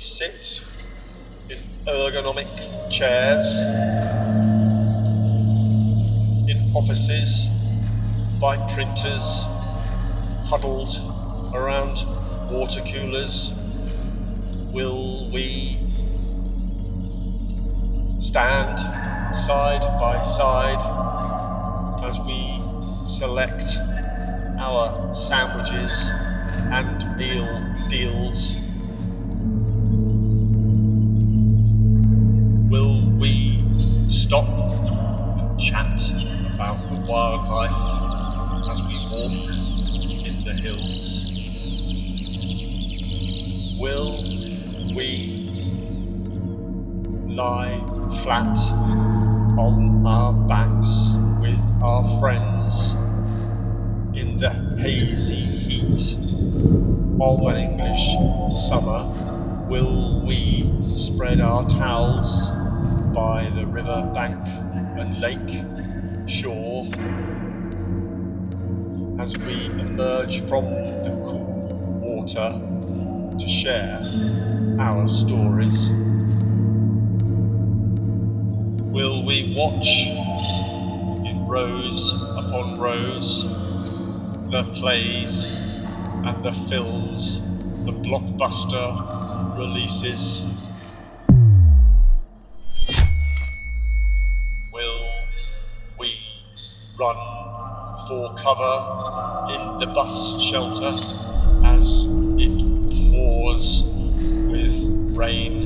sit in ergonomic chairs in offices by printers huddled around water coolers? Will we stand side by side as we select our sandwiches and meal deals? Stop and chat about the wildlife as we walk in the hills? Will we lie flat on our backs with our friends in the hazy heat of an English summer? Will we spread our towels by the river bank and lake shore as we emerge from the cool water to share our stories? Will we watch in rows upon rows the plays and the films, the blockbuster releases? run for cover in the bus shelter as it pours with rain.